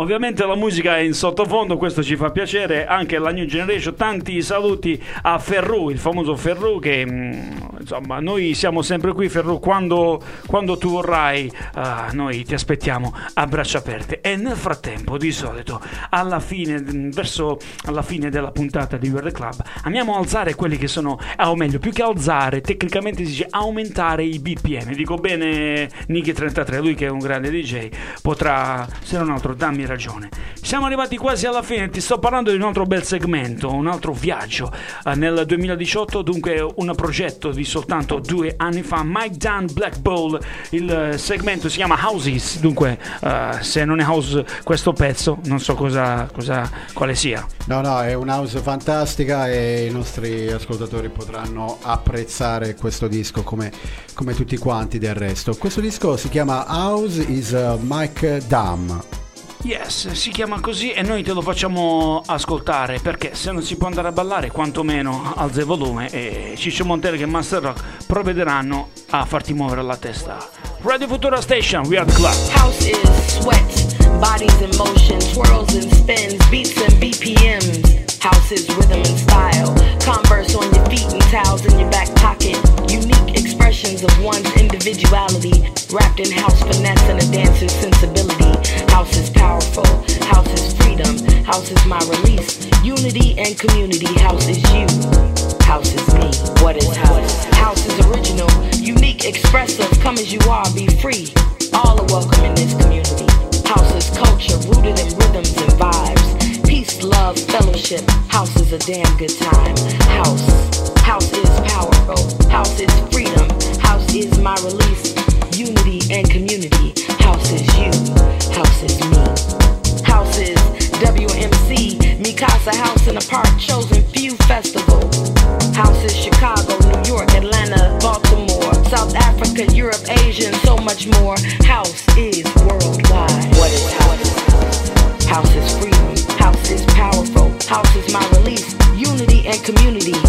Ovviamente la musica è in sottofondo, questo ci fa piacere, anche la New Generation, tanti saluti a Ferru, il famoso Ferru che mm, insomma noi siamo sempre qui. Ferru, quando, quando tu vorrai ah, noi ti aspettiamo a braccia aperte. E nel frattempo di solito alla fine, mm, verso la fine della puntata di World Club amiamo alzare quelli che sono, ah, o meglio più che alzare, tecnicamente si dice aumentare i BPM, dico bene Nicky33, lui che è un grande DJ, potrà, se non altro dammi ragione. Siamo arrivati quasi alla fine, ti sto parlando di un altro bel segmento, un altro viaggio. Eh, nel 2018, dunque, un progetto di soltanto due anni fa, Mike Dunn Black Bull. Il eh, segmento si chiama Houses. Dunque, eh, se non è house questo pezzo, non so cosa, cosa- quale sia. No, no, è un house fantastica e i nostri ascoltatori potranno apprezzare questo disco come, come tutti quanti del resto. Questo disco si chiama House is uh, Mike Dam. Yes, si chiama così e noi te lo facciamo ascoltare perché se non si può andare a ballare, quantomeno alza il volume e Ciccio Montero e Master Rock provvederanno a farti muovere la testa. Radio Futura Station, We Are the Club. House is sweat, bodies in motion, twirls and spins, beats and BPMs. House is rhythm and style. Converse on your feet and towels in your back pocket. Unique expressions of one's individuality, wrapped in house finesse and a dancer's sensibility. House is powerful. House is freedom. House is my release. Unity and community. House is you. House is me. What is house? House is original, unique, expressive. Come as you are, be free. All are welcome in this community. House is culture, rooted in rhythms and vibes. Peace, love, fellowship. House is a damn good time. House. House is powerful. House is freedom. House is my release. Unity and community. House is you. House is me. House is WMC. Mikasa House in the Park Chosen Few Festival. House is Chicago, New York, Atlanta, Baltimore, South Africa, Europe, Asia, and so much more. House is worldwide. What is house? House is freedom. House is powerful. House is my release. Unity and community.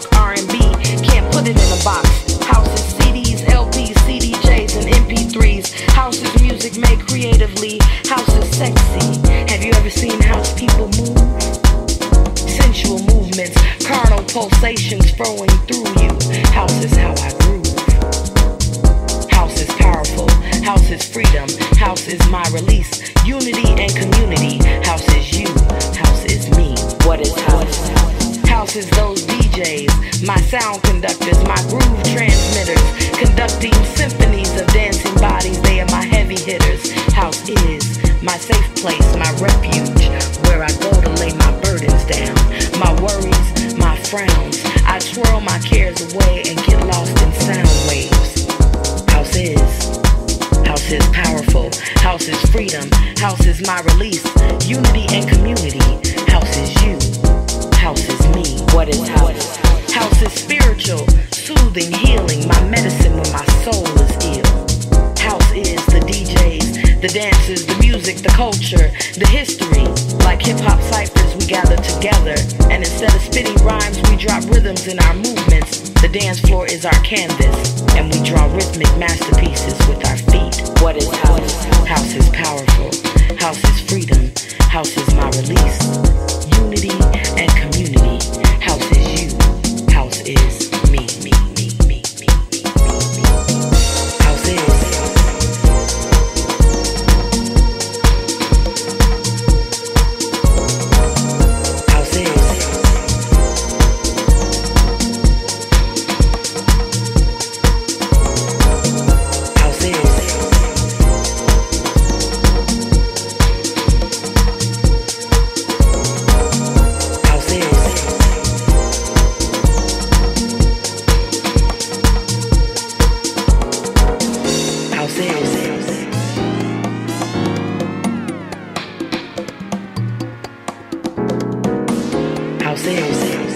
Funk, R&B. Can't put it in a box. House is CDs, LPs, CDJs, and MP3s. House is music made creatively. House is sexy. Have you ever seen house people move? Sensual movements, carnal pulsations flowing through you. House is how I groove. House is powerful. House is freedom. House is my release. Unity and community. House is you. House is me. What is house? House is those my sound conductors, my groove transmitters, conducting symphonies of dancing bodies. They are my heavy hitters. House is my safe place, my refuge, where I go to lay my burdens down, my worries, my frowns. I twirl my cares away and get lost in sound waves. House is. House is powerful. House is freedom. House is my release. Unity and community. House is you. House is me. What is house? House is spiritual, soothing, healing. My medicine when my soul is ill. House is the DJs, the dances, the music, the culture, the history. Like hip hop ciphers, we gather together. And instead of spitting rhymes, we drop rhythms in our movements. The dance floor is our canvas, and we draw rhythmic masterpieces with our feet. What is house? House is powerful. House is freedom. House is my release. music.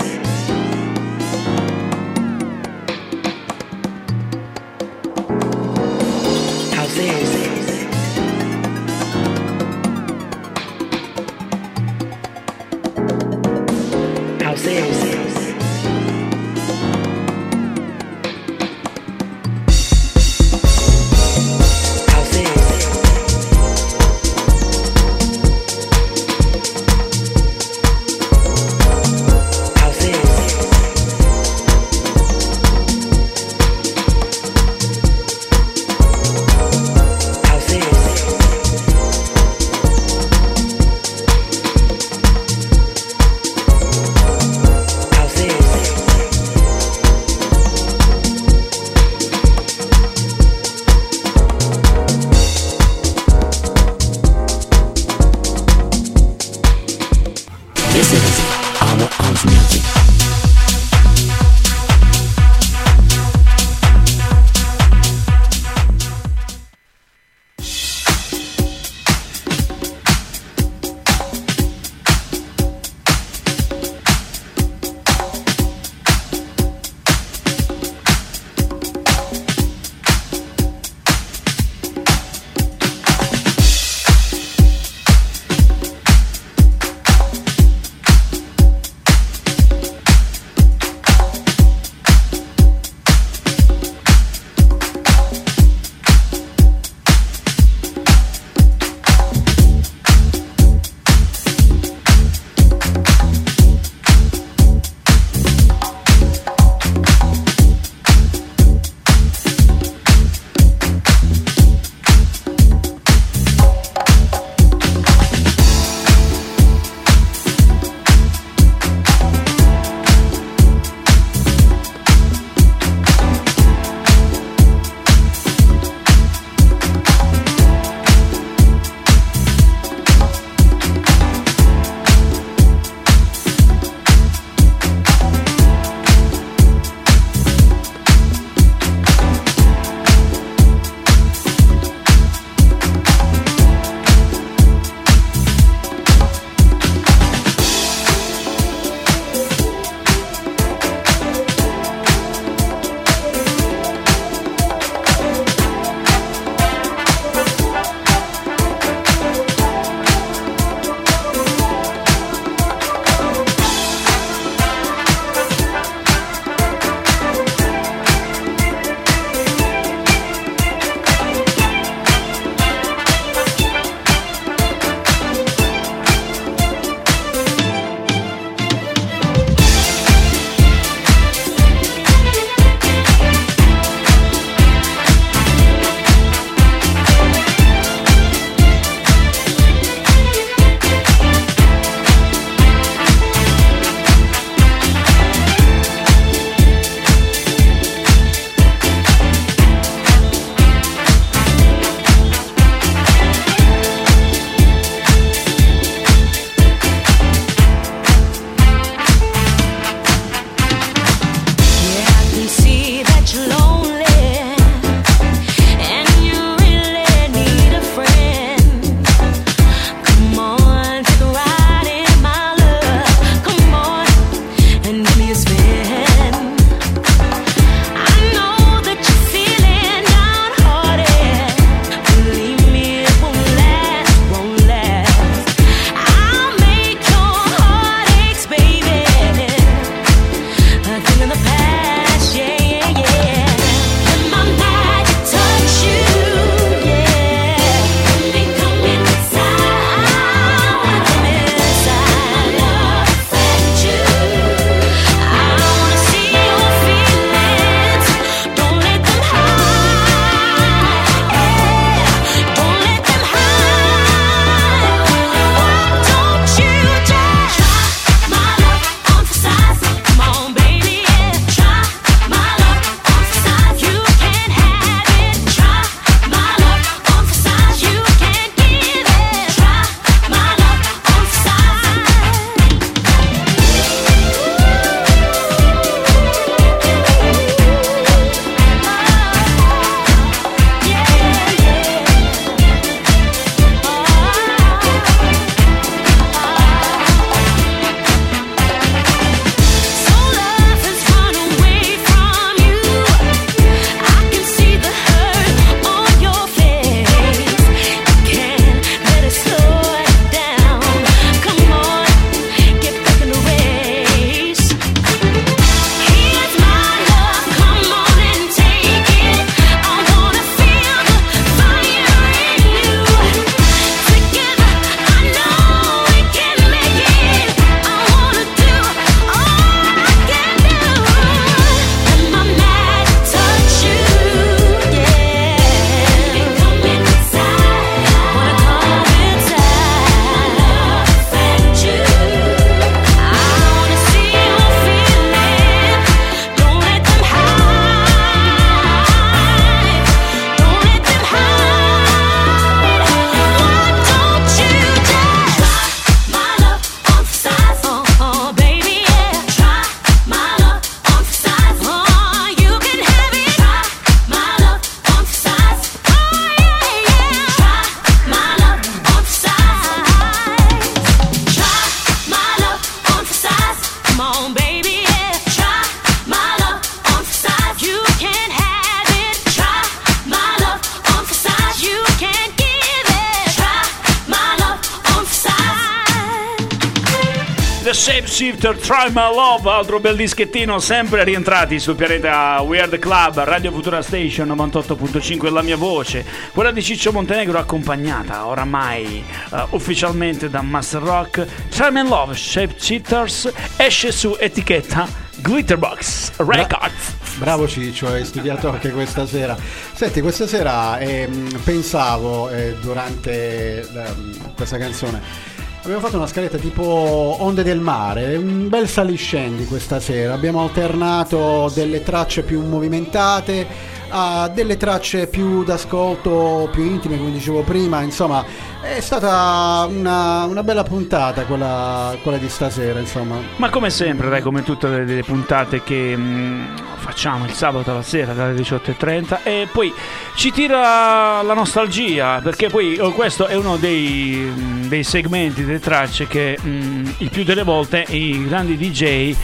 Altro bel dischettino, sempre rientrati sul pianeta Weird Club, Radio Futura Station 98.5 la mia voce, quella di Ciccio Montenegro accompagnata oramai eh, ufficialmente da Master Rock. Try My Love, Shape Shifters, esce su etichetta Glitterbox Records. Bravo Ciccio, hai studiato anche questa sera. Senti, questa sera ehm, pensavo eh, durante ehm, questa canzone. Abbiamo fatto una scaletta tipo Onde del mare, un bel saliscendi questa sera. Abbiamo alternato delle tracce più movimentate a delle tracce più d'ascolto, più intime, come dicevo prima. Insomma, è stata una, una bella puntata quella, quella di stasera. Insomma, Ma come sempre, dai, come tutte le, le puntate che mm, facciamo il sabato alla sera dalle 18.30 e poi ci tira la nostalgia perché poi oh, questo è uno dei, mm, dei segmenti, delle tracce che mm, il più delle volte i grandi DJ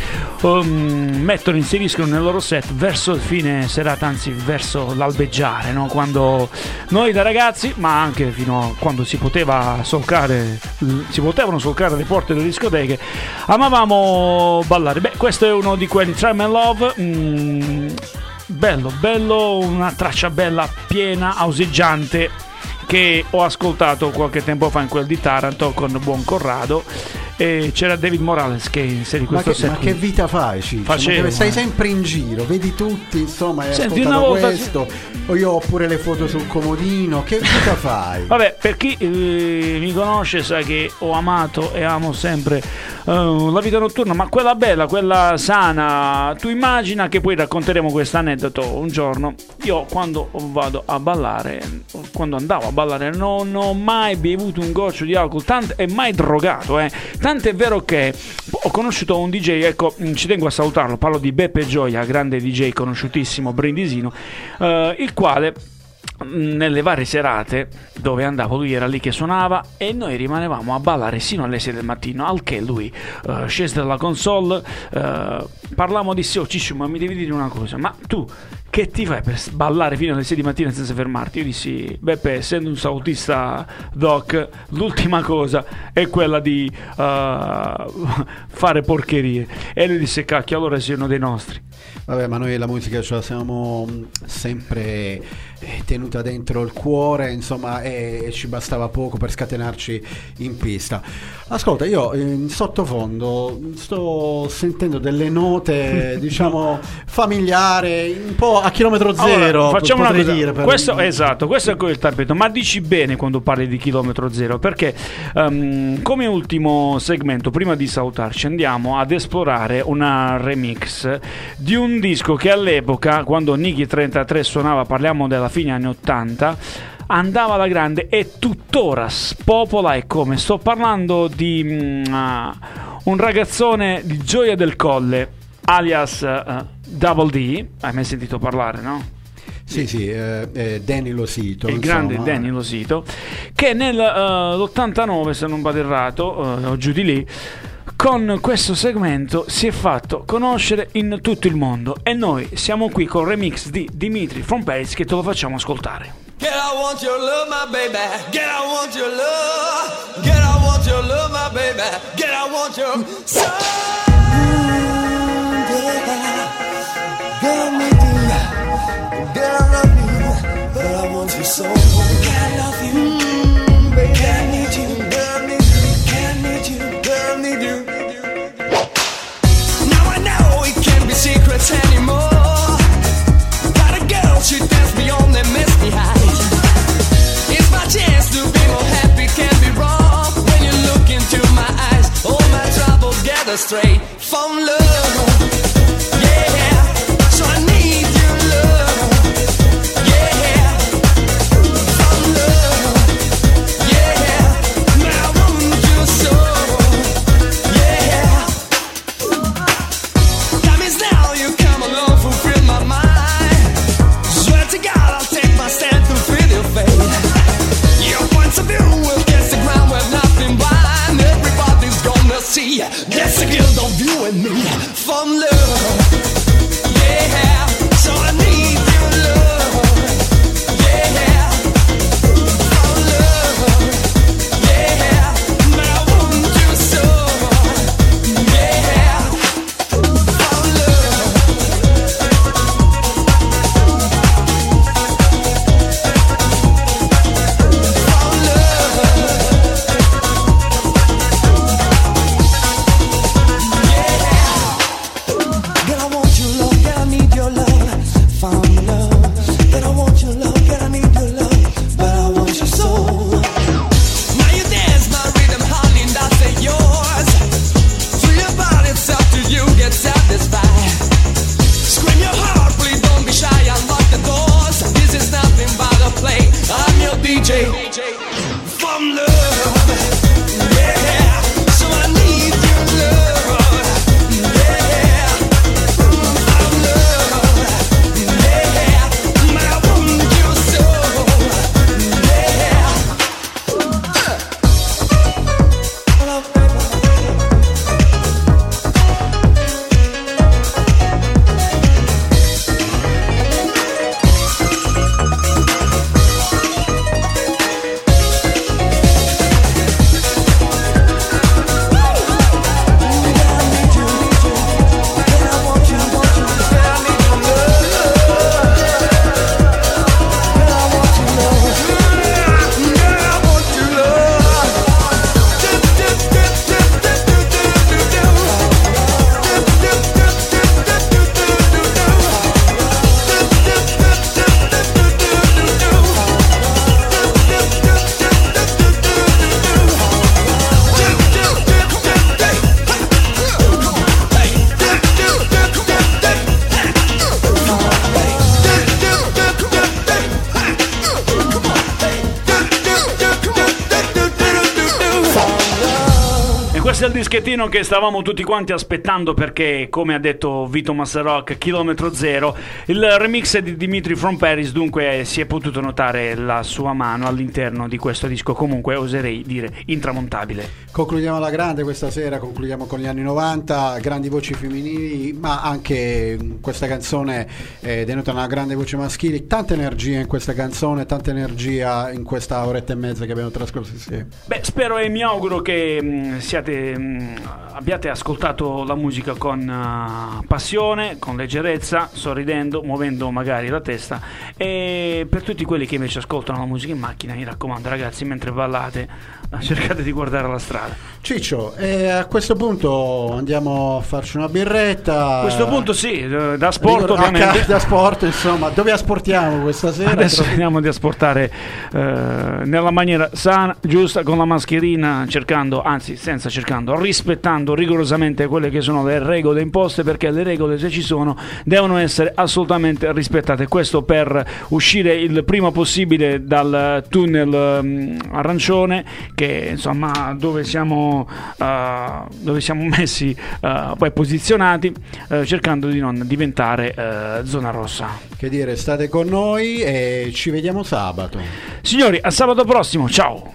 um, mettono, inseriscono nel loro set verso il fine serata, anzi verso l'albeggiare, no? quando noi da ragazzi, ma anche fino a quando si poteva solcare, si potevano solcare le porte delle discoteche, amavamo ballare. Beh, questo è uno di quelli, Try My Love. mm, bello, bello, una traccia bella, piena, auseggiante che ho ascoltato qualche tempo fa in quel di Taranto con Buon Corrado e c'era David Morales che inserì ma questo che, set ma che vita fai, Ciccio? Ma stai eh. sempre in giro, vedi tutti, insomma, hai Senti, una volta- questo, o io ho pure le foto sul comodino, che vita fai? Vabbè, per chi eh, mi conosce sa che ho amato e amo sempre eh, la vita notturna, ma quella bella, quella sana. Tu immagina che poi racconteremo questo aneddoto un giorno. Io quando vado a ballare, quando andavo a ballare, non ho mai bevuto un goccio di alcol tant- e mai drogato. Eh. Tanto è vero che ho conosciuto un DJ, ecco, mh, ci tengo a salutarlo, parlo di Beppe Gioia, grande DJ conosciutissimo, brindisino, eh, il quale nelle varie serate dove andavo lui era lì che suonava e noi rimanevamo a ballare sino alle 6 del mattino al che lui eh, scese dalla console eh, parlavamo di oh Ciccio ma mi devi dire una cosa ma tu che ti fai per ballare fino alle 6 di mattina senza fermarti? Io dissi Beppe essendo un salutista doc l'ultima cosa è quella di eh, fare porcherie. E lui disse cacchio allora sei uno dei nostri. Vabbè, ma noi la musica ce la siamo mh, sempre eh, tenuta dentro il cuore, insomma, e, ci bastava poco per scatenarci in pista. Ascolta, io in sottofondo sto sentendo delle note, diciamo, familiari, un po' a chilometro zero. Allora, facciamo una cosa. dire, Questo, esatto, questo è il tappeto. Ma dici bene quando parli di chilometro zero, perché ehm, come ultimo segmento, prima di salutarci, andiamo ad esplorare una remix di un disco che all'epoca, quando Niki 33 suonava, parliamo della fine anni 80 andava alla grande e tuttora spopola e come sto parlando di ah, un ragazzone di Gioia del Colle alias eh, Double D hai mai sentito parlare no? Sì, sì, eh, eh, Danny Losito. il grande. Danny Losito che nell'89 se non vado errato eh, o giù di lì con questo segmento si è fatto conoscere in tutto il mondo e noi siamo qui con il remix di Dimitri from Paris che te lo facciamo ascoltare Get I want your love, my baby. Get I want your love. Get I want your love, my baby. Get I want your soul. I you. Want you so. I love you. You. Now I know it can't be secrets anymore. Got a girl, she heights. It's my chance to be more happy, can't be wrong. When you look into my eyes, all my troubles gather straight from love. Dischettino che stavamo tutti quanti aspettando perché, come ha detto Vito Massarock, chilometro zero, il remix di Dimitri from Paris, dunque si è potuto notare la sua mano all'interno di questo disco, comunque oserei dire intramontabile. Concludiamo alla grande questa sera, concludiamo con gli anni 90, grandi voci femminili, ma anche mm, questa canzone eh, denota una grande voce maschile, tanta energia in questa canzone, tanta energia in questa oretta e mezza che abbiamo trascorso insieme. Beh, spero e mi auguro che mh, siate, mh, abbiate ascoltato la musica con uh, passione, con leggerezza, sorridendo, muovendo magari la testa. E per tutti quelli che invece ascoltano la musica in macchina, mi raccomando, ragazzi, mentre ballate, cercate di guardare la strada. Ciccio, eh, a questo punto andiamo a farci una birretta. A questo punto, sì, eh, da sport, Ricordo- a ovviamente. da sport, insomma, dove asportiamo questa sera? Adesso vediamo di asportare eh, nella maniera sana, giusta, con la mascherina, cercando, anzi senza cercando, rispettando rigorosamente quelle che sono le regole imposte, perché le regole, se ci sono, devono essere assolutamente rispettate. Questo per uscire il prima possibile dal tunnel mm, arancione, che insomma dove siamo, eh, dove siamo messi eh, poi posizionati, eh, cercando di non diventare zona rossa. Che dire, state con noi e ci vediamo sabato. Signori, a sabato prossimo, ciao!